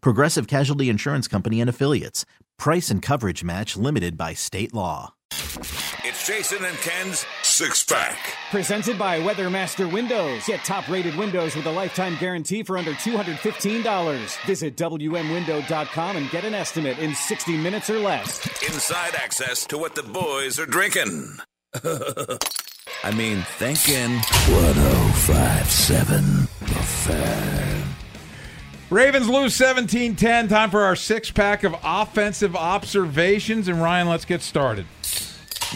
Progressive Casualty Insurance Company and Affiliates. Price and coverage match limited by state law. It's Jason and Ken's Six Pack. Presented by Weathermaster Windows. Get top rated windows with a lifetime guarantee for under $215. Visit WMWindow.com and get an estimate in 60 minutes or less. Inside access to what the boys are drinking. I mean, thinking. 1057 The Fan. Ravens lose 17 10. Time for our six pack of offensive observations. And Ryan, let's get started.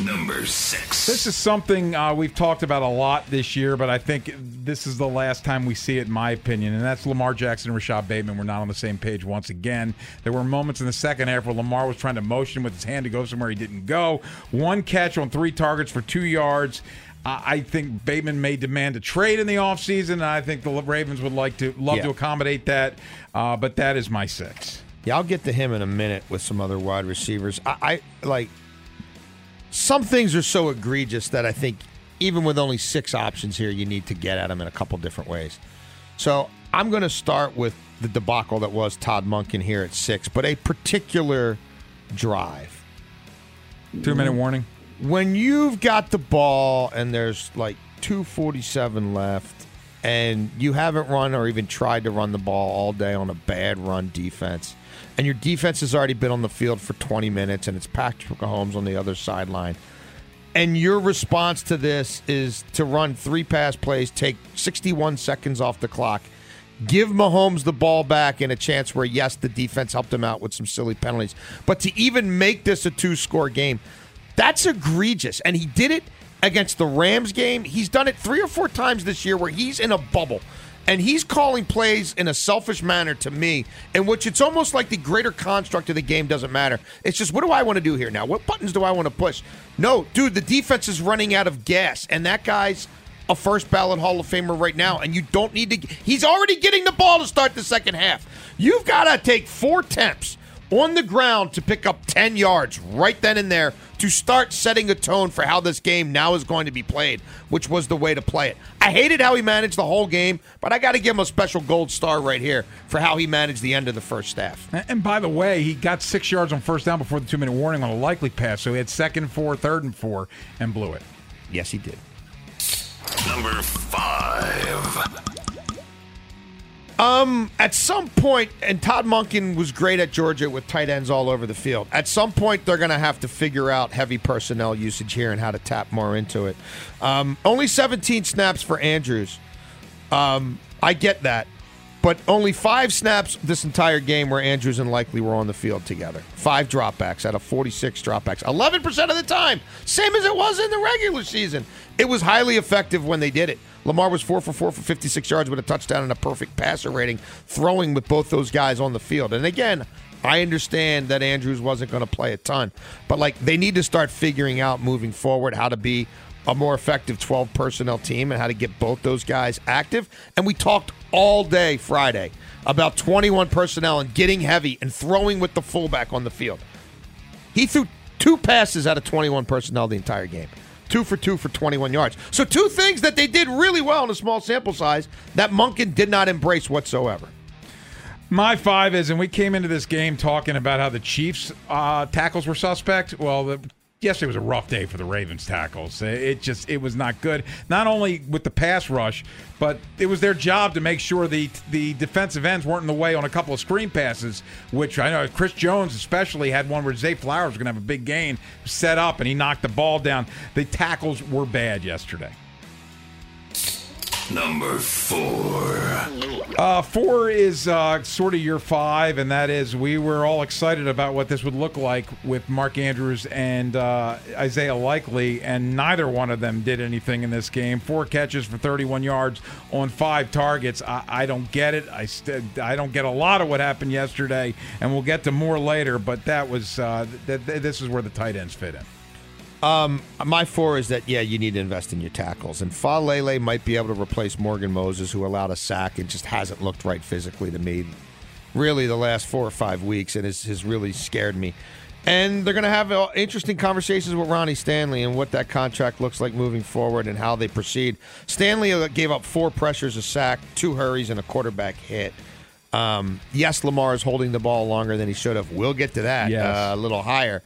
Number six. This is something uh, we've talked about a lot this year, but I think this is the last time we see it, in my opinion. And that's Lamar Jackson and Rashod Bateman were not on the same page once again. There were moments in the second half where Lamar was trying to motion with his hand to go somewhere he didn't go. One catch on three targets for two yards. I think Bateman may demand a trade in the offseason, and I think the Ravens would like to love Yeah. to accommodate that. Uh, but that is my six. Yeah, I'll get to him in a minute with some other wide receivers. I, I like some things are so egregious that I think even with only six options here, you need to get at them in a couple different ways. So I'm going to start with the debacle that was Todd Monken here at six, but a particular drive. Two minute warning. When you've got the ball and there's like 247 left and you haven't run or even tried to run the ball all day on a bad run defense and your defense has already been on the field for 20 minutes and it's Patrick Mahomes on the other sideline and your response to this is to run three pass plays, take 61 seconds off the clock, give Mahomes the ball back in a chance where, yes, the defense helped him out with some silly penalties, but to even make this a two score game, that's egregious. And he did it against the Rams game. He's done it three or four times this year where he's in a bubble. And he's calling plays in a selfish manner to me, in which it's almost like the greater construct of the game doesn't matter. It's just, what do I want to do here now? What buttons do I want to push? No, dude, the defense is running out of gas, and that guy's a first ballot Hall of Famer right now, and you don't need to. He's already getting the ball to start the second half. You've got to take four attempts on the ground to pick up 10 yards right then and there to start setting a tone for how this game now is going to be played, which was the way to play it. I hated how he managed the whole game, but I got to give him a special gold star right here for how he managed the end of the first half. And- And by the way, he got six yards on first down before the two minute warning on a likely pass. So he had second and four, third and four, and blew it. Yes, he did. Number five. Um, at some point, and Todd Monken was great at Georgia with tight ends all over the field. At some point, they're going to have to figure out heavy personnel usage here and how to tap more into it. Um, only 17 snaps for Andrews. Um, I get that, but only five snaps this entire game where Andrews and Likely were on the field together. Five dropbacks out of 46 dropbacks. 11% of the time, same as it was in the regular season. It was highly effective when they did it. Lamar was four for four for 56 yards with a touchdown and a perfect passer rating, throwing with both those guys on the field. And again, I understand that Andrews wasn't going to play a ton, but like they need to start figuring out moving forward how to be a more effective 12 personnel team and how to get both those guys active. And we talked all day Friday about 21 personnel and getting heavy and throwing with the fullback on the field. He threw two passes out of 21 personnel the entire game. Two for two for 21 yards. So, two things that they did really well in a small sample size that Monken did not embrace whatsoever. My five is, and we came into this game talking about how the Chiefs' uh, tackles were suspect. Well, the yesterday was a rough day for the Ravens tackles. It just it was not good. Not only with the pass rush, but it was their job to make sure the the defensive ends weren't in the way on a couple of screen passes, which I know Chris Jones especially had one where Zay Flowers was going to have a big gain set up and he knocked the ball down. The tackles were bad yesterday. Number four. Uh, four is uh, sort of your five, and that is we were all excited about what this would look like with Mark Andrews and uh, Isaiah Likely, and neither one of them did anything in this game. Four catches for 31 yards on five targets. I, I don't get it. I st- I don't get a lot of what happened yesterday, and we'll get to more later. But that was uh, th- th- this is where the tight ends fit in. My four is that yeah, you need to invest in your tackles, and Faalele might be able to replace Morgan Moses, who allowed a sack and just hasn't looked right physically to me. Really, the last four or five weeks, and has, has really scared me. And they're going to have uh, interesting conversations with Ronnie Stanley and what that contract looks like moving forward and how they proceed. Stanley uh, gave up four pressures, a sack, two hurries, and a quarterback hit. Um, yes, Lamar is holding the ball longer than he should have. We'll get to that Yes. uh, a little higher.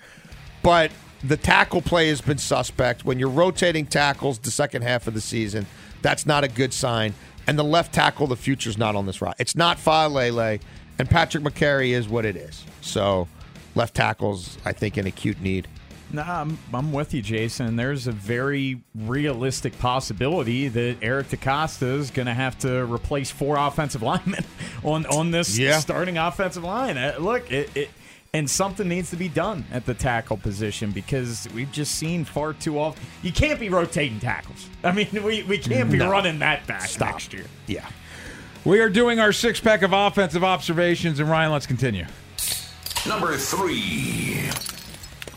But the tackle play has been suspect. When you're rotating tackles the second half of the season, that's not a good sign. And the left tackle, the future's not on this route. It's not Faalele, and Patrick Mekari is what it is. So left tackles, I think, in acute need. Nah, I'm, I'm with you, Jason. There's a very realistic possibility that Eric DeCosta is going to have to replace four offensive linemen on on this Yeah. starting offensive line. Uh, look, it, it and something needs to be done at the tackle position because we've just seen far too often. You can't be rotating tackles. I mean, we, we can't be No. running that back Stop. next year. Yeah. We are doing our six pack of offensive observations, and Ryan, let's continue. Number three.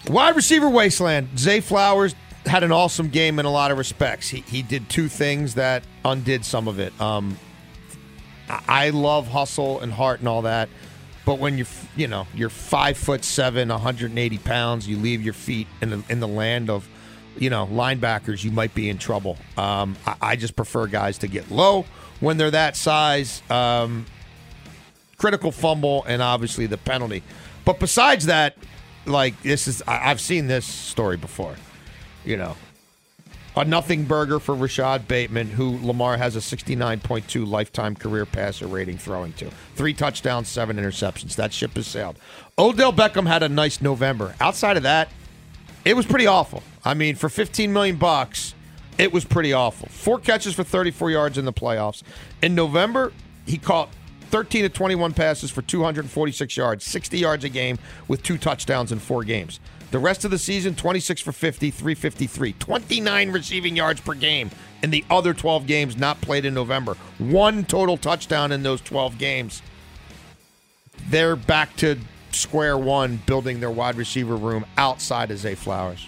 Wide receiver wasteland. Zay Flowers had an awesome game in a lot of respects. He, he did two things that undid some of it. Um, I I love hustle and heart and all that, but when you're you know you're five foot seven, 180 pounds, you leave your feet in the in the land of you know linebackers, you might be in trouble. Um, I, I just prefer guys to get low when they're that size. Um, critical fumble and obviously the penalty. But besides that, like this is I, I've seen this story before. You know, a nothing burger for Rashod Bateman, who Lamar has a 69.2 lifetime career passer rating throwing to. Three touchdowns, seven interceptions. That ship has sailed. Odell Beckham had a nice November. Outside of that, it was pretty awful. I mean, for 15 million bucks, it was pretty awful. Four catches for 34 yards in the playoffs. In November, he caught 13 to 21 passes for 246 yards, 60 yards a game with two touchdowns in four games. The rest of the season, 26 for 50, 353, 29 receiving yards per game in the other 12 games not played in November. One total touchdown in those 12 games they're back to square one, building their wide receiver room outside of Zay Flowers.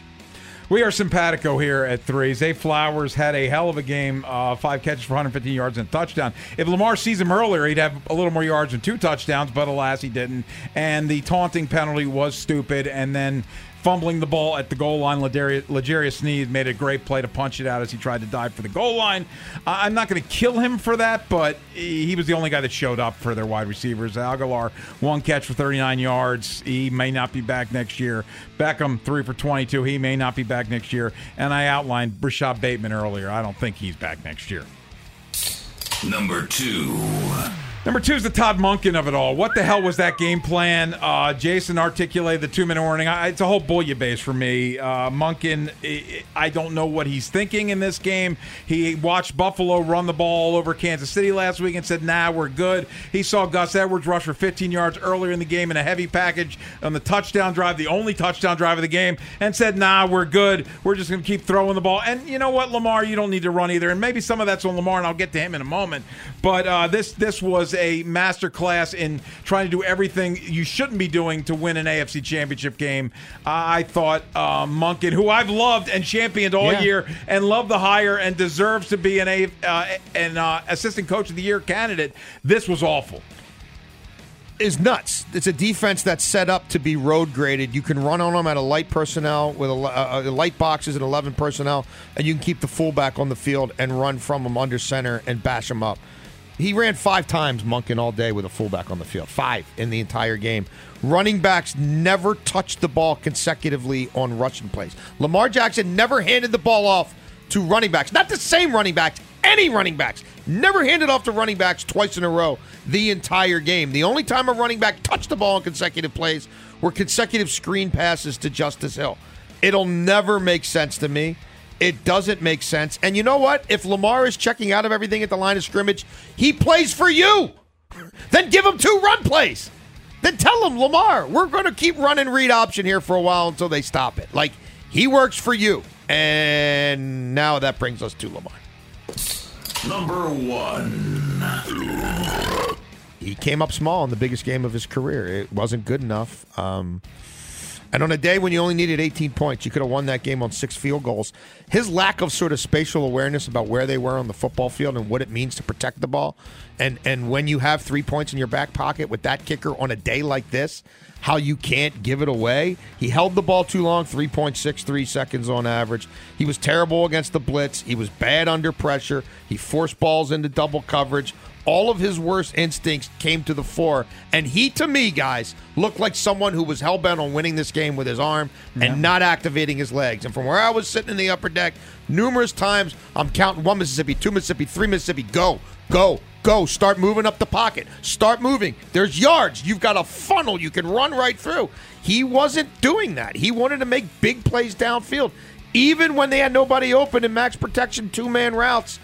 We are simpatico here at three. Zay Flowers had a hell of a game, uh, five catches for 115 yards and a touchdown. If Lamar sees him earlier, he'd have a little more yards and two touchdowns, but alas, he didn't. And the taunting penalty was stupid. And then fumbling the ball at the goal line, L'Jarius Sneed made a great play to punch it out as he tried to dive for the goal line. I'm not going to kill him for that, but he he was the only guy that showed up for their wide receivers. Agholor, one catch for 39 yards. He may not be back next year. Beckham, three for 22. He may not be back next year. And I outlined Brashad Bateman earlier. I don't think he's back next year. Number two. Number two is the Todd Monken of it all. What the hell was that game plan? Uh, Jason articulated the two minute warning. I, it's a whole bouillabaisse for me. Uh, Monken, I, I don't know what he's thinking in this game. He watched Buffalo run the ball all over Kansas City last week and said, nah, we're good. He saw Gus Edwards rush for 15 yards earlier in the game in a heavy package on the touchdown drive, the only touchdown drive of the game, and said, nah, we're good. We're just going to keep throwing the ball. And you know what, Lamar, you don't need to run either. And maybe some of that's on Lamar, and I'll get to him in a moment. But uh, this this was a master class in trying to do everything you shouldn't be doing to win an AFC championship game. I thought uh, Monken, who I've loved and championed all Yeah. year and love the hire and deserves to be an, A, uh, an uh, assistant coach of the year candidate, this was awful. Is nuts. It's a defense that's set up to be road graded. You can run on them at a light personnel with a, uh, uh, light boxes and 11 personnel, and you can keep the fullback on the field and run from them under center and bash them up. He ran five times Monken all day with a fullback on the field. Five in the entire game. Running backs never touched the ball consecutively on rushing plays. Lamar Jackson never handed the ball off to running backs. Not the same running backs, any running backs. Never handed off to running backs twice in a row the entire game. The only time a running back touched the ball in consecutive plays were consecutive screen passes to Justice Hill. It'll never make sense to me. It doesn't make sense. And you know what? If Lamar is checking out of everything at the line of scrimmage, he plays for you. Then give him two run plays. Then tell him, Lamar, we're going to keep running read option here for a while until they stop it. Like, he works for you. And now that brings us to Lamar. Number one. He came up small in the biggest game of his career. It wasn't good enough. Um, and on a day when you only needed 18 points, you could have won that game on six field goals. His lack of sort of spatial awareness about where they were on the football field and what it means to protect the ball, and and when you have three points in your back pocket with that kicker on a day like this, how you can't give it away. He held the ball too long, 3.63 seconds on average. He was terrible against the blitz. He was bad under pressure. He forced balls into double coverage all of his worst instincts came to the fore. And he, to me, guys, looked like someone who was hell bent on winning this game with his arm and not activating his legs. And from where I was sitting in the upper deck, numerous times I'm counting one Mississippi, two Mississippi, three Mississippi. Go, go, go. Start moving up the pocket. Start moving. There's yards. You've got a funnel you can run right through. He wasn't doing that. He wanted to make big plays downfield. Even when they had nobody open in max protection two man routes,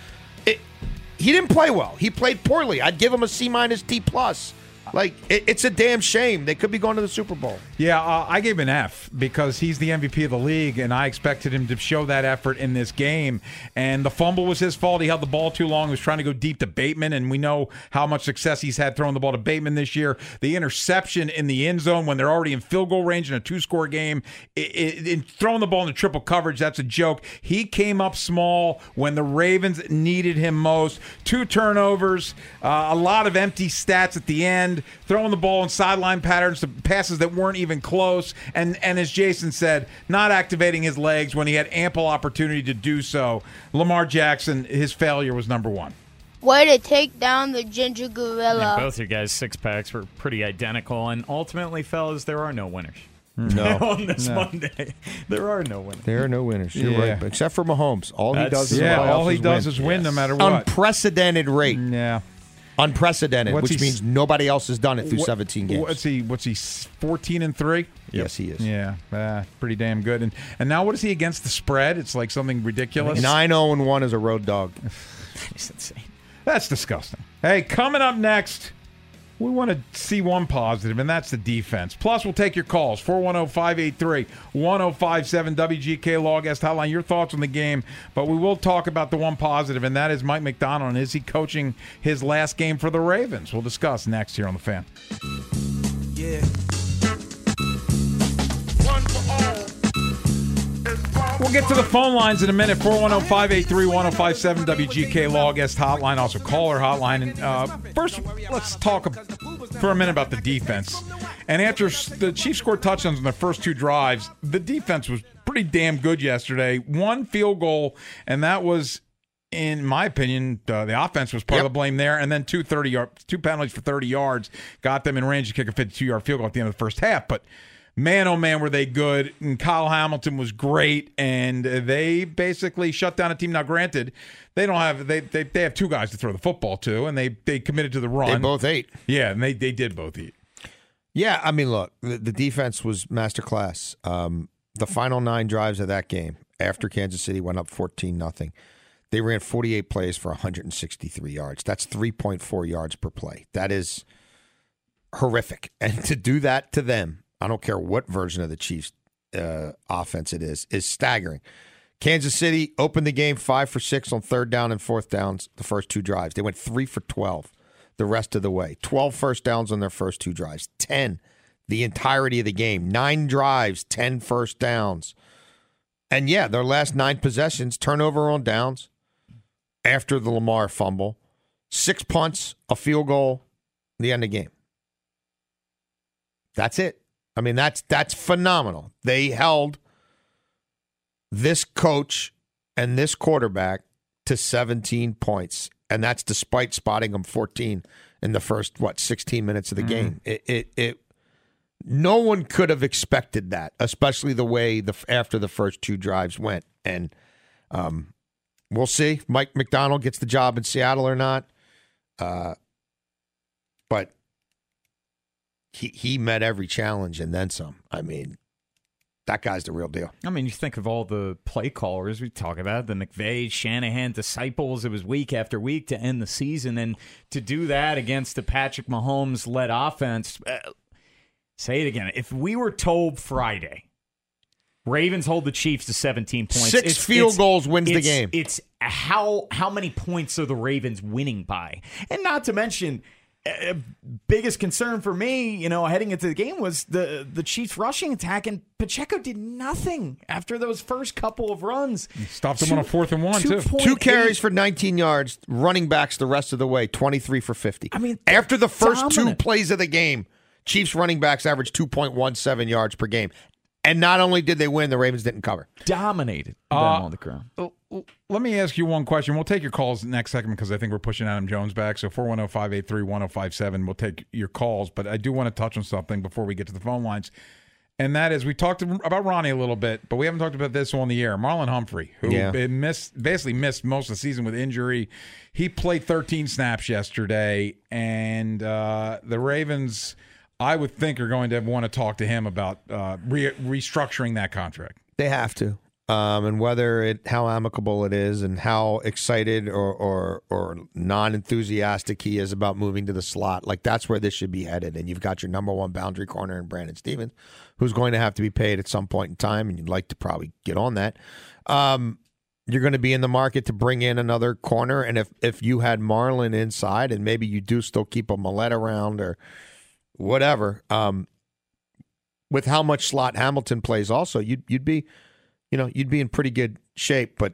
he didn't play well. He played poorly. I'd give him a C minus D plus. Like it, it's a damn shame. They could be going to the Super Bowl. Yeah, uh, I gave an F because he's the MVP of the league, and I expected him to show that effort in this game. And the fumble was his fault. He held the ball too long. He was trying to go deep to Bateman, and we know how much success he's had throwing the ball to Bateman this year. The interception in the end zone when they're already in field goal range in a two score game, it, it, in throwing the ball into triple coverage, that's a joke. He came up small when the Ravens needed him most. Two turnovers, uh, a lot of empty stats at the end, throwing the ball in sideline patterns to passes that weren't even close. And, and as Jason said, not activating his legs when he had ample opportunity to do so. Lamar Jackson, his failure was number one. Way to take down the ginger gorilla. And both your guys' six packs were pretty identical, and ultimately, fellas, there are no winners. Hmm. No. on this No. Monday, there are no winners. There are no winners. You're Yeah. right, except for Mahomes. All he does is Yeah, all he is does win. is win no matter what. Unprecedented rate. Yeah. Unprecedented, What's which means nobody else has done it through What- 17 games. What's he? What's he? Fourteen and three. Yes, he is. Yeah, uh, pretty damn good. And and now what is he against the spread? It's like something ridiculous. 9 0 and 1 as a road dog. It's insane. That's disgusting. Hey, coming up next, we want to see one positive, and that's the defense. Plus, we'll take your calls 410 583 1057 WGK Logest Hotline. Your thoughts on the game, but we will talk about the one positive, and that is Mike Macdonald. And is he coaching his last game for the Ravens? We'll discuss next here on the fan. We'll get to the phone lines in a minute. 410 583 1057 WGK Law Guest Hotline, also caller hotline. And uh, first, let's talk for a minute about the defense. And after the Chiefs scored touchdowns in the first two drives, the defense was pretty damn good yesterday. One field goal, and that was. In my opinion, uh, the offense was part of the blame there, and then two 30 yard, two penalties for 30 yards got them in range to kick a 52 yard field goal at the end of the first half. But man, oh man, were they good. And Kyle Hamilton was great. And they basically shut down a team. Now, granted, they don't have, they, they, they have two guys to throw the football to, and they, they committed to the run. They both ate. Yeah, and they, they did both eat. Yeah, I mean, look, the, the defense was masterclass. Um, the final nine drives of that game, after Kansas City went up 14 nothing, they ran 48 plays for 163 yards. That's 3.4 yards per play. That is horrific. And to do that to them, I don't care what version of the Chiefs uh, offense it is, is staggering. Kansas City opened the game five for six on third down and fourth downs the first two drives. They went three for 12 the rest of the way. 12 first downs on their first two drives, 10 the entirety of the game, nine drives, 10 first downs. And yeah, their last nine possessions, turnover on downs after the Lamar fumble, six punts, a field goal, the end of the game. That's it. I mean, that's that's phenomenal. They held this coach and this quarterback to 17 points and that's despite spotting them 14 in the first what 16 minutes of the game. It, it it no one could have expected that, especially the way the after the first two drives went, and um, we'll see if Mike Macdonald gets the job in Seattle or not. Uh, but he he met every challenge and then some. I mean, that guy's the real deal. I mean, you think of all the play callers we talk about, the McVay, Shanahan disciples. It was week after week to end the season, and to do that against the Patrick Mahomes led offense. Uh, say it again. If we were told Friday, Ravens hold the Chiefs to 17 points, Six field goals wins the game. It's how how many points are the Ravens winning by, and not to mention. Uh, biggest concern for me, you know, heading into the game was the the Chiefs rushing attack, and Pacheco did nothing after those first couple of runs. Stopped him on a fourth and one, too. 2.8 Two carries for 19 yards, running backs the rest of the way, 23 for 50. I mean, after the first two plays of the game, Chiefs running backs averaged 2.17 yards per game. And not only did they win, the Ravens didn't cover. dominated them Uh, on the ground. L- l- Let me ask you one question. We'll take your calls next segment because I think we're pushing Adam Jones back. So 410 583 1057. We'll take your calls. But I do want to touch on something before we get to the phone lines. And that is, we talked about Ronnie a little bit, but we haven't talked about this on the air. Marlon Humphrey, who Yeah. missed, basically missed most of the season with injury. He played 13 snaps yesterday, and uh, the Ravens, I would think, are going to want to talk to him about uh, re- restructuring that contract. They have to. Um, and whether it how amicable it is and how excited or or, or non enthusiastic he is about moving to the slot, like that's where this should be headed. And you've got your number one boundary corner in Brandon Stephens, who's going to have to be paid at some point in time, and you'd like to probably get on that. Um, you're going to be in the market to bring in another corner, and if if you had Marlon inside, and maybe you do still keep a Maulet around or whatever, um, with how much slot Hamilton plays, also you'd you'd be, you know, you'd be in pretty good shape. But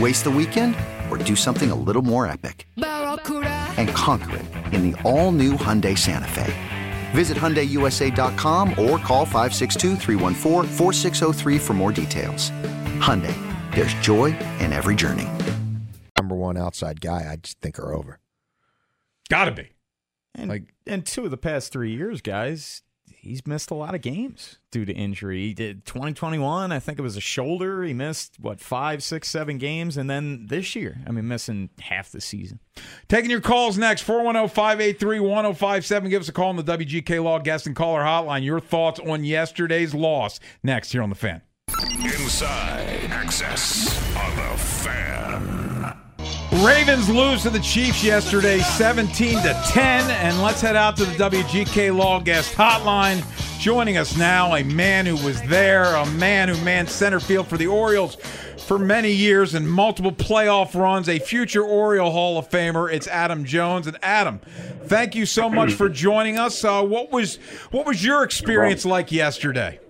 Waste the weekend or do something a little more epic? And conquer it in the all-new Hyundai Santa Fe. Visit HyundaiUSA.com or call 562 for more details. Hyundai, there's joy in every journey. number one outside guy. I just think are over. Gotta be. And, Like- and two of the past three years, guys, he's missed a lot of games due to injury. He did 2021, I think it was a shoulder. He missed, what, five, six, seven games. And then this year, I mean, missing half the season. Taking your calls next 410 583 1057. Give us a call on the WGK Law Guest and Caller Hotline. Your thoughts on yesterday's loss next here on The Fan. Inside Access on the Fan. Ravens lose to the Chiefs yesterday 17 to 10 and let's head out to the WGK Law Guest Hotline. Joining us now, a man who was there, a man who manned center field for the Orioles for many years and multiple playoff runs, a future Oriole Hall of Famer. It's Adam Jones. And Adam, thank you so much for joining us. Uh, what was what was your experience like yesterday?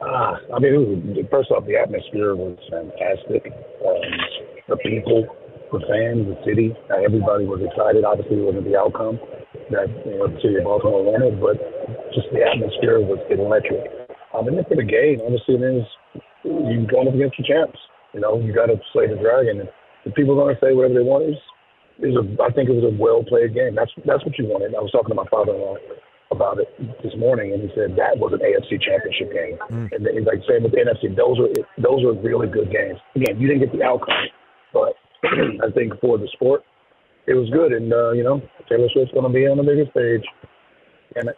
Uh, I mean, was, first off, the atmosphere was fantastic. Um, the people, the fans, the city, everybody was excited. Obviously, it wasn't the outcome that you know, the city of Baltimore wanted, but just the atmosphere was electric. Um, and then for the game, obviously, it is you're going up against the champs. You know, you got to slay the dragon. And the people are going to say whatever they want. Is is a I think it was a well played game. That's that's what you wanted. I was talking to my father in law about it this morning, and he said that was an AFC championship game. Mm. And he's like saying with the NFC, those are those are really good games. Again, you didn't get the outcome, but I think for the sport, it was good. And uh, you know, Taylor Swift's going to be on the biggest stage. Damn it.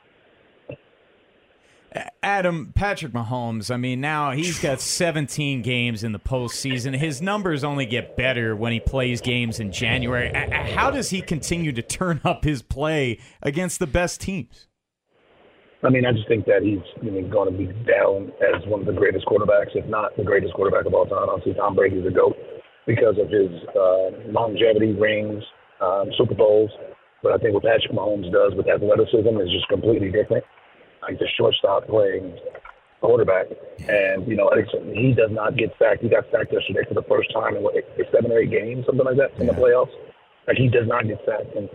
Adam, Patrick Mahomes, I mean, now he's got 17 games in the postseason. His numbers only get better when he plays games in January. How does he continue to turn up his play against the best teams? I mean, I just think that he's you know, going to be down as one of the greatest quarterbacks, if not the greatest quarterback of all time. Obviously, Tom Brady's a GOAT because of his uh, longevity, rings, um, Super Bowls. But I think what Patrick Mahomes does with athleticism is just completely different like the shortstop playing quarterback. And, you know, he does not get sacked. He got sacked yesterday for the first time in what, seven or eight games, something like that, in the playoffs. Like, he does not get sacked. And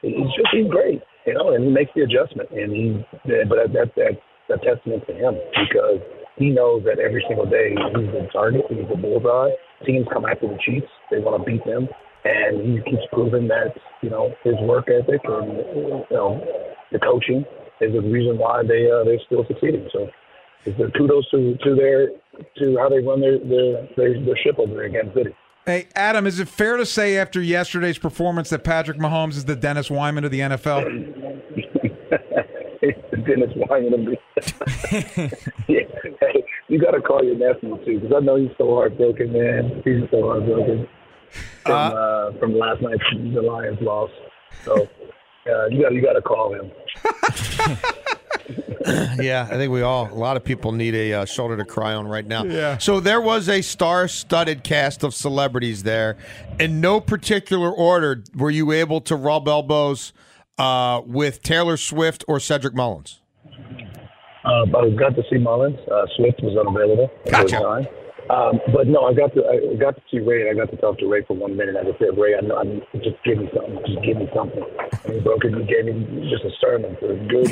he's just, he's great, you know, and he makes the adjustment. And he, but that, that, that's a testament to him because he knows that every single day he's the target, he's the bullseye. Teams come after the Chiefs, they want to beat them. And he keeps proving that, you know, his work ethic and, you know, the coaching is the reason why they uh, they're still succeeding. So, it's the kudos to to their to how they run their their their, their ship over there against City. Hey, Adam, is it fair to say after yesterday's performance that Patrick Mahomes is the Dennis Wyman of the NFL? Dennis Wyman of the yeah. Hey, you got to call your nephew too, because I know he's so heartbroken, man. He's so heartbroken from uh, uh, from last night's the Lions loss. So uh, you got you got to call him. yeah, I think we all, a lot of people need a uh, shoulder to cry on right now. Yeah. So there was a star studded cast of celebrities there. In no particular order were you able to rub elbows uh, with Taylor Swift or Cedric Mullins? Uh, but I got to see Mullins. Uh, Swift was unavailable at gotcha. the time. Um, but no, I got to I got to see Ray. and I got to talk to Ray for one minute. I just said, Ray, I know, I just give me something. Just give me something. And he broke it. He gave me just a sermon for a good,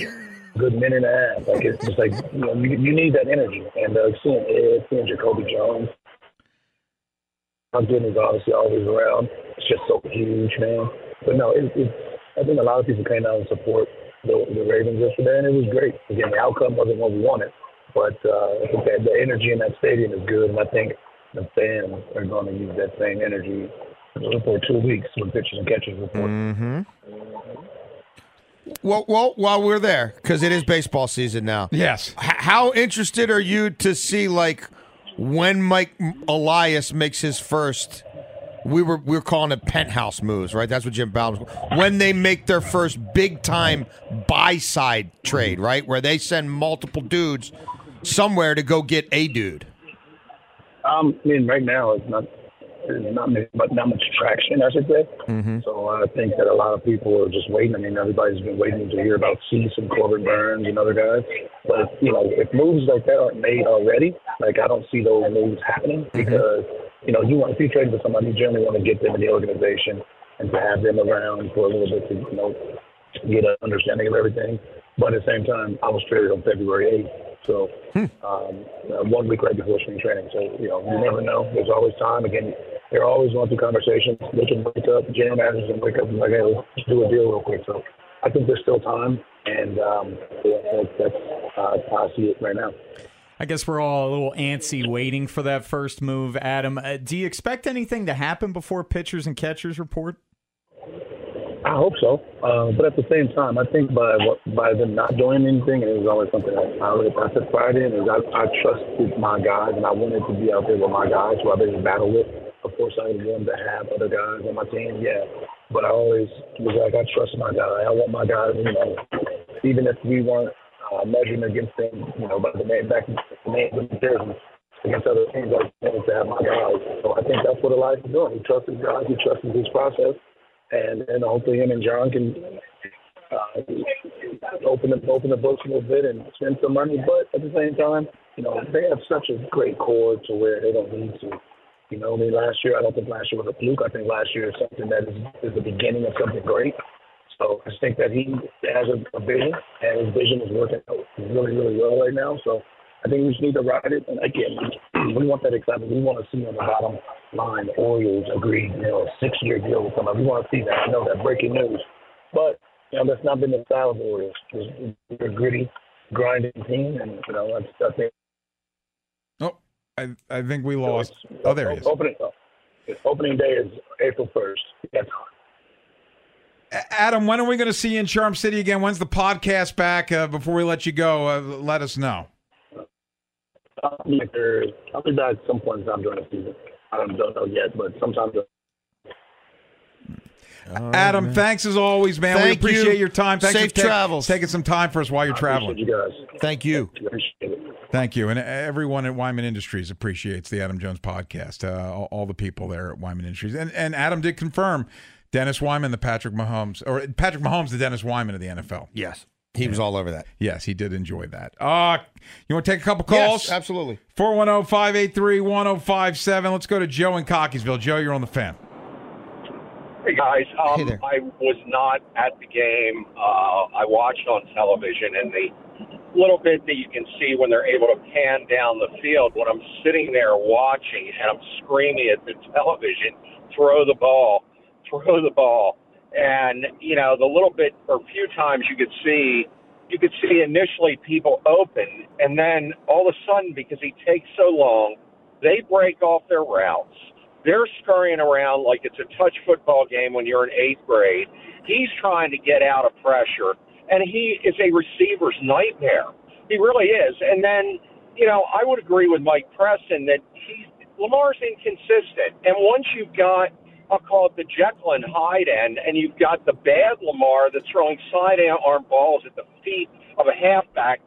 good minute and a half. Like it's just like you know, you, you need that energy. And uh, seeing Ed, seeing Jacoby Jones, how good is obviously always around. It's just so huge, man. But no, it, it, I think a lot of people came out and support the, the Ravens yesterday, and it was great. Again, the outcome wasn't what we wanted but uh, I the energy in that stadium is good, and I think the fans are going to use that same energy for two weeks when pitchers and catchers report. Mm-hmm. Well, well, while we're there, because it is baseball season now. Yes. H- how interested are you to see like when Mike Elias makes his first? We were we were calling it penthouse moves, right? That's what Jim Bowden. When they make their first big time buy side trade, right, where they send multiple dudes somewhere to go get a dude? Um, I mean, right now it's not there's not much, not much traction, I should say. Mm-hmm. So I think that a lot of people are just waiting. I mean, everybody's been waiting to hear about Cease and Corbin Burnes and other guys. But you know, if moves like that aren't made already, like I don't see those moves happening mm-hmm. because you know, you want if you trade with somebody, you generally want to get them in the organization and to have them around for a little bit to you know get an understanding of everything. But at the same time, I was traded on February 8th. So um, uh, one week right before spring training. So, you know, you never know. There's always time. Again, they're always going through conversations. They can wake up, general managers can wake up and like, hey, let's do a deal real quick. So I think there's still time. And um, yeah, that's uh, how I see it right now. I guess we're all a little antsy waiting for that first move, Adam. Uh, do you expect anything to happen before pitchers and catchers report? I hope so, uh, but at the same time, I think by by them not doing anything, it was always something that I really pride in, is I, I trusted my guys, and I wanted to be out there with my guys who I've been in battle with. Of course, I would want to have other guys on my team, yeah, but I always was like I trust my guy. I want my guys, you know, even if we weren't uh, measuring against them, you know, by the name back the name of the jersey against other teams. I wanted to have my guys. So I think that's what Elias is doing. He trusts his guys. He trusts his process, and and hopefully him and John can uh, open the open the books a little bit and spend some money. But at the same time, you know, they have such a great core to where they don't need to. You know, I mean, last year I don't think last year was a fluke. I think last year is something that is, is the beginning of something great. So I think that he has a, a vision, and his vision is working out really, really well right now. So I think we just need to ride it. And again, we want that excitement. We want to see on the bottom line the Orioles agreed, you know, a six-year deal with somebody. We want to see that. I know that breaking news, but you know that's not been the style of the Orioles. They're a gritty, grinding team, and you know that's, I think. Oh, I I think we lost. Oh, there he is. Opening, opening day is April first. That's Adam, when are we going to see you in Charm City again? When's the podcast back? Uh, before we let you go, uh, let us know. I'll be, back, I'll be back some point in time during the season. I don't, don't know yet, but sometime. During- Adam, thanks as always, man. Thank we appreciate you. your time. Thanks Safe for ta- travels. taking some time for us while you're traveling. you guys. Thank you. Thank you. And everyone at Wyman Industries appreciates the Adam Jones podcast, uh, all, all the people there at Wyman Industries. And, and Adam did confirm Dennis Wyman, the Patrick Mahomes, or Patrick Mahomes, the Dennis Wyman of the NFL. Yes. He was all over that. Yes, he did enjoy that. Uh, you want to take a couple calls? Yes, absolutely. 410 583 1057. Let's go to Joe in Cockeysville. Joe, you're on the fan. Hey guys, um, Hey there. I was not at the game. Uh, I watched on television, and the little bit that you can see when they're able to pan down the field. When I'm sitting there watching, and I'm screaming at the television, "Throw the ball! Throw the ball!" And you know, the little bit or few times you could see, you could see initially people open, and then all of a sudden, because he takes so long, they break off their routes. They're scurrying around like it's a touch football game when you're in eighth grade. He's trying to get out of pressure, and he is a receiver's nightmare. He really is. And then, you know, I would agree with Mike Preston that he Lamar's inconsistent. And once you've got, I'll call it the Jekyll and Hyde end, and you've got the bad Lamar that's throwing sidearm arm balls at the feet of a halfback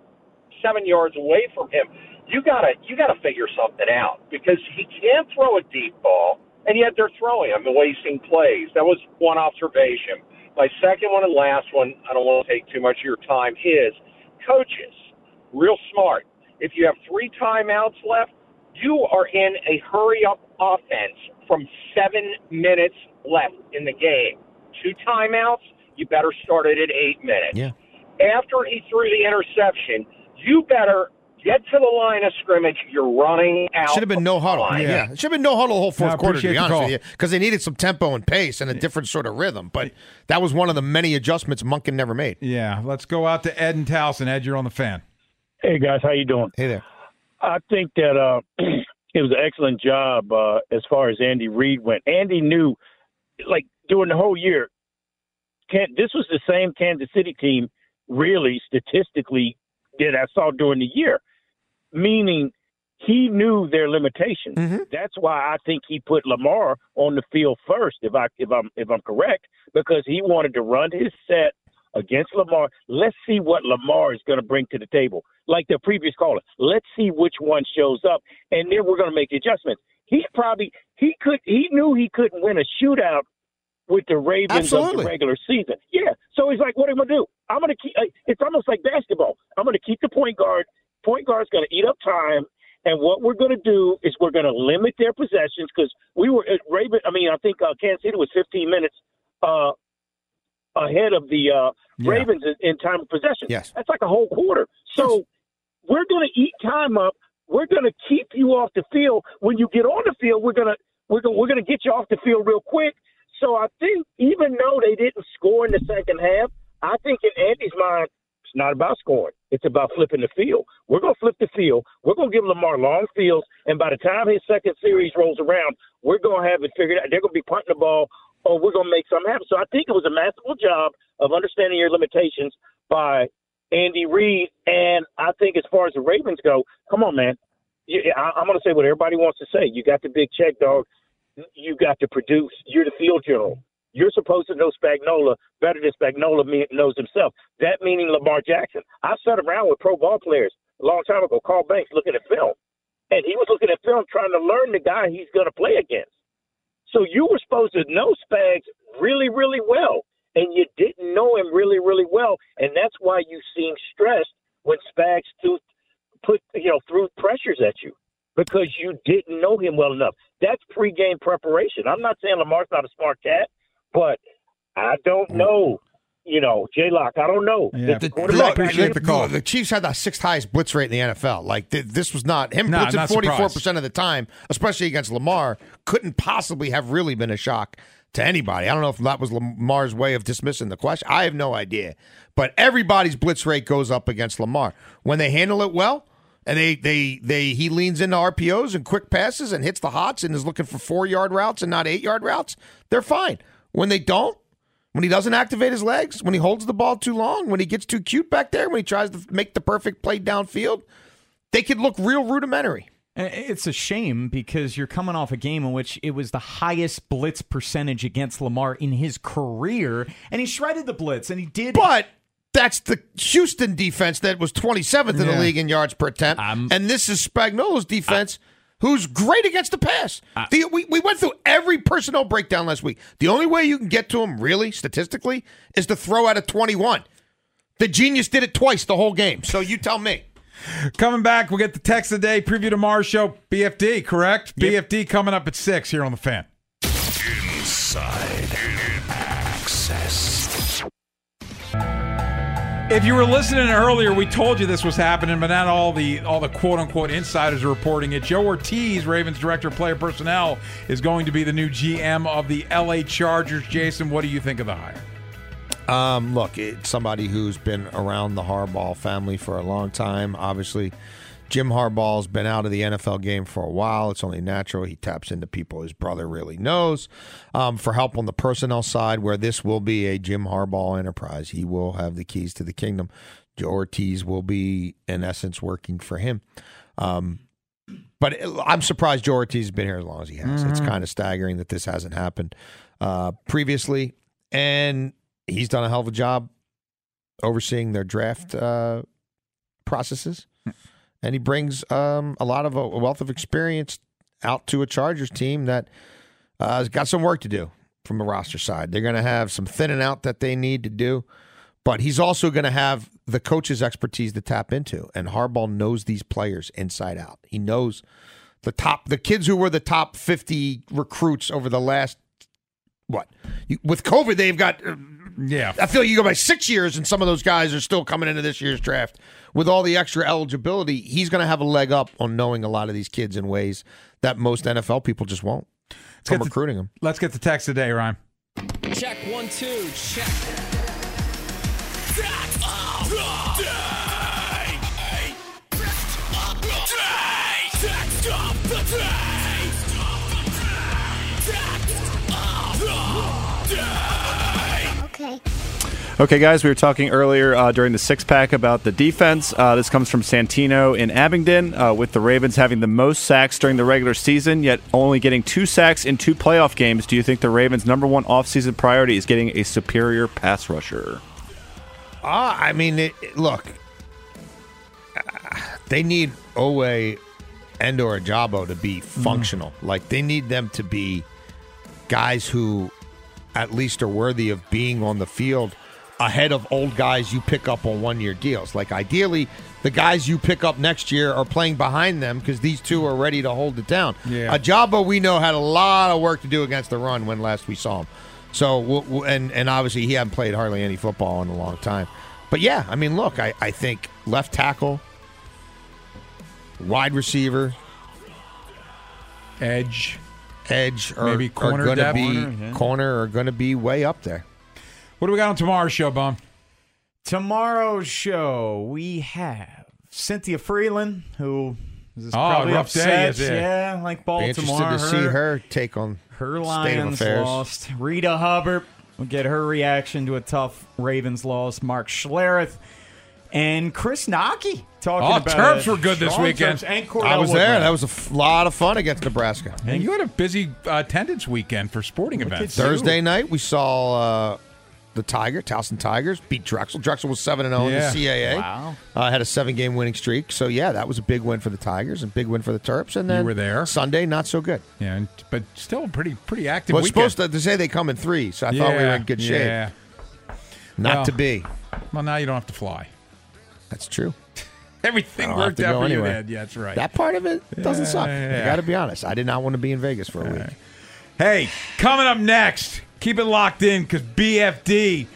seven yards away from him you gotta you gotta figure something out because he can't throw a deep ball, and yet they're throwing him wasting plays. That was one observation. My second one and last one, I don't want to take too much of your time, is coaches, real smart. If you have three timeouts left, you are in a hurry up offense from seven minutes left in the game. Two timeouts, you better start it at eight minutes. Yeah. After he threw the interception, you better get to the line of scrimmage. You're running out. Should have been no huddle. line. Yeah. It should have been no huddle the whole fourth No, quarter, to be honest call. with you, because they needed some tempo and pace and a different sort of rhythm. But that was one of the many adjustments Monken never made. Yeah, let's go out to Ed and Towson. Ed, you're on the fan. Hey guys, how you doing? Hey there. I think that uh, it was an excellent job uh, as far as Andy Reid went. Andy knew, like during the whole year, can, this was the same Kansas City team, really statistically, that I saw during the year. Meaning, he knew their limitations. That's why I think he put Lamar on the field first. If I if I'm if I'm correct, because he wanted to run his set against Lamar. Let's see what Lamar is going to bring to the table. Like the previous caller, let's see which one shows up, and then we're going to make adjustments. He probably he could he knew he couldn't win a shootout with the Ravens of the regular season. Yeah, so he's like, what am I going to do? I'm going to keep. uh, It's almost like basketball. I'm going to keep the point guard. Point guard's going to eat up time. And what we're going to do is we're going to limit their possessions because we were at Raven. I mean, I think uh, Kansas City was 15 minutes uh, ahead of the uh, Yeah. Ravens in, in time of possession. Yes. That's like a whole quarter. So we're going to eat time up. We're going to keep you off the field. When you get on the field, we're going to we're going we're going to get you off the field real quick. So I think even though they didn't score in the second half, I think in Andy's mind, it's not about scoring. It's about flipping the field. We're going to flip the field. We're going to give Lamar long fields, and by the time his second series rolls around, we're going to have it figured out. They're going to be punting the ball, or we're going to make something happen. So I think it was a masterful job of understanding your limitations by Andy Reid. And I think as far as the Ravens go, come on, man. I, I'm going to say what everybody wants to say. You got the big check, dog. You got to produce. You're the field general. You're supposed to know Spagnuolo better than Spagnuolo knows himself. That meaning Lamar Jackson. I sat around with pro ball players a long time ago, Carl Banks, looking at film. And he was looking at film trying to learn the guy he's going to play against. So you were supposed to know Spags really, really well. And you didn't know him really, really well. And that's why you seem stressed when Spags threw, put, you know, threw pressures at you because you didn't know him well enough. That's pregame preparation. I'm not saying Lamar's not a smart cat, but I don't know. You know, J Lock, I don't know. The, The look, look, the Chiefs had the sixth highest blitz rate in the NFL. Like th- this was not him No, blitzing forty four percent of the time, especially against Lamar. Couldn't possibly have really been a shock to anybody. I don't know if that was Lamar's way of dismissing the question. I have no idea. But everybody's blitz rate goes up against Lamar when they handle it well. And they, they, they, he leans into RPOs and quick passes and hits the hots and is looking for four yard routes and not eight yard routes. They're fine. When they don't, when he doesn't activate his legs, when he holds the ball too long, when he gets too cute back there, when he tries to make the perfect play downfield, they could look real rudimentary. It's a shame because you're coming off a game in which it was the highest blitz percentage against Lamar in his career, and he shredded the blitz, and he did. But that's the Houston defense that was 27th in the league in yards per attempt. and this is Spagnuolo's defense, who's great against the pass. the, we, we went through every personnel breakdown last week. The only way you can get to him, really, statistically, is to throw out a 21. The genius did it twice the whole game. So you tell me. Coming back, we'll get the text of the day, preview tomorrow's show, BFD, correct? BFD coming up at 6 here on the fan. Inside If you were listening earlier, we told you this was happening, but not all the all the quote unquote insiders are reporting it. Joe Hortiz, Ravens director of player personnel, is going to be the new GM of the LA Chargers. Jason, what do you think of the hire? Um, look, it's somebody who's been around the Harbaugh family for a long time. Obviously, Jim Harbaugh's been out of the NFL game for a while. It's only natural he taps into people his brother really knows um, for help on the personnel side, where this will be a Jim Harbaugh enterprise. He will have the keys to the kingdom. Joe Hortiz will be, in essence, working for him. Um, but I'm surprised Joe Hortiz has been here as long as he has. It's Mhm. kind of staggering that this hasn't happened uh, previously. And he's done a hell of a job overseeing their draft uh, processes. And he brings um, a lot of a wealth of experience out to a Chargers team that uh, has got some work to do from the roster side. They're going to have some thinning out that they need to do, but he's also going to have the coach's expertise to tap into. And Harbaugh knows these players inside out. He knows the top, the kids who were the top 50 recruits over the last, what? With COVID, they've got. uh, Yeah. I feel like you go by six years, and some of those guys are still coming into this year's draft with all the extra eligibility. He's going to have a leg up on knowing a lot of these kids in ways that most NFL people just won't from get the- recruiting them. Let's get the text today, Ryan. Check one, two, check. Okay, guys, we were talking earlier uh, during the six pack about the defense. Uh, this comes from Santino in Abingdon, uh, with the Ravens having the most sacks during the regular season, yet only getting two sacks in two playoff games. Do you think the Ravens' number one offseason priority is getting a superior pass rusher? Ah, I mean, it, it- look, ah, they need Oweh and or Ojabo to be functional. Like they need them to be guys who at least are worthy of being on the field ahead of old guys you pick up on one year deals. Like ideally, the guys you pick up next year are playing behind them because these two are ready to hold it down. Yeah. Ojabo, we know had a lot of work to do against the run when last we saw him. So we'll- we'll- and and obviously he hadn't played hardly any football in a long time. But yeah, I mean, look, I, I think left tackle, wide receiver, edge, edge, are, Maybe are corner going to be Corner, yeah. corner are going to be way up there. What do we got on tomorrow's show, Bum? Tomorrow's show, we have Cynthia Freeland, who is Oh, probably rough day, upset. is it? Yeah, like Baltimore. Be interested to see her take on her state of Lions affairs. lost. Rita Hubbard will get her reaction to a tough Ravens loss. Mark Schlereth and Chris Knoche talking Oh, about Terps it. were good this weekend. And I was there. Woodland. That was a f- lot of fun against Nebraska. And you had a busy uh, attendance weekend for sporting events. Thursday night, we saw uh, the Tiger, Towson Tigers, beat Drexel. Drexel was 7 0 Yeah. in the CAA. Wow. Uh, had a seven game winning streak. So, yeah, that was a big win for the Tigers and big win for the Terps. And then were there. Sunday, not so good. Yeah, and- but still pretty pretty active Well, weekend. supposed to, to say they come in three, so I thought we were in good shape. Yeah. Not Well, to be. Well, now you don't have to fly. That's true. Everything I don't have worked out for anywhere. you, Dad. Yeah, that's right. That part of it doesn't Yeah, suck. yeah. I got to be honest. I did not want to be in Vegas for a week. Hey, coming up next, keep it locked in because BFD,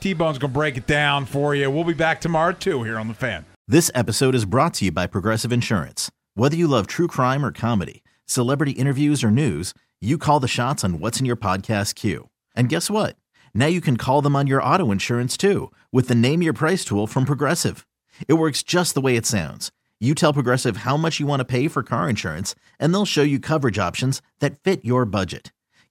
T Bone's going to break it down for you. We'll be back tomorrow, too, here on The Fan. This episode is brought to you by Progressive Insurance. Whether you love true crime or comedy, celebrity interviews or news, you call the shots on what's in your podcast queue. And guess what? Now you can call them on your auto insurance too with the Name Your Price tool from Progressive. It works just the way it sounds. You tell Progressive how much you want to pay for car insurance, and they'll show you coverage options that fit your budget.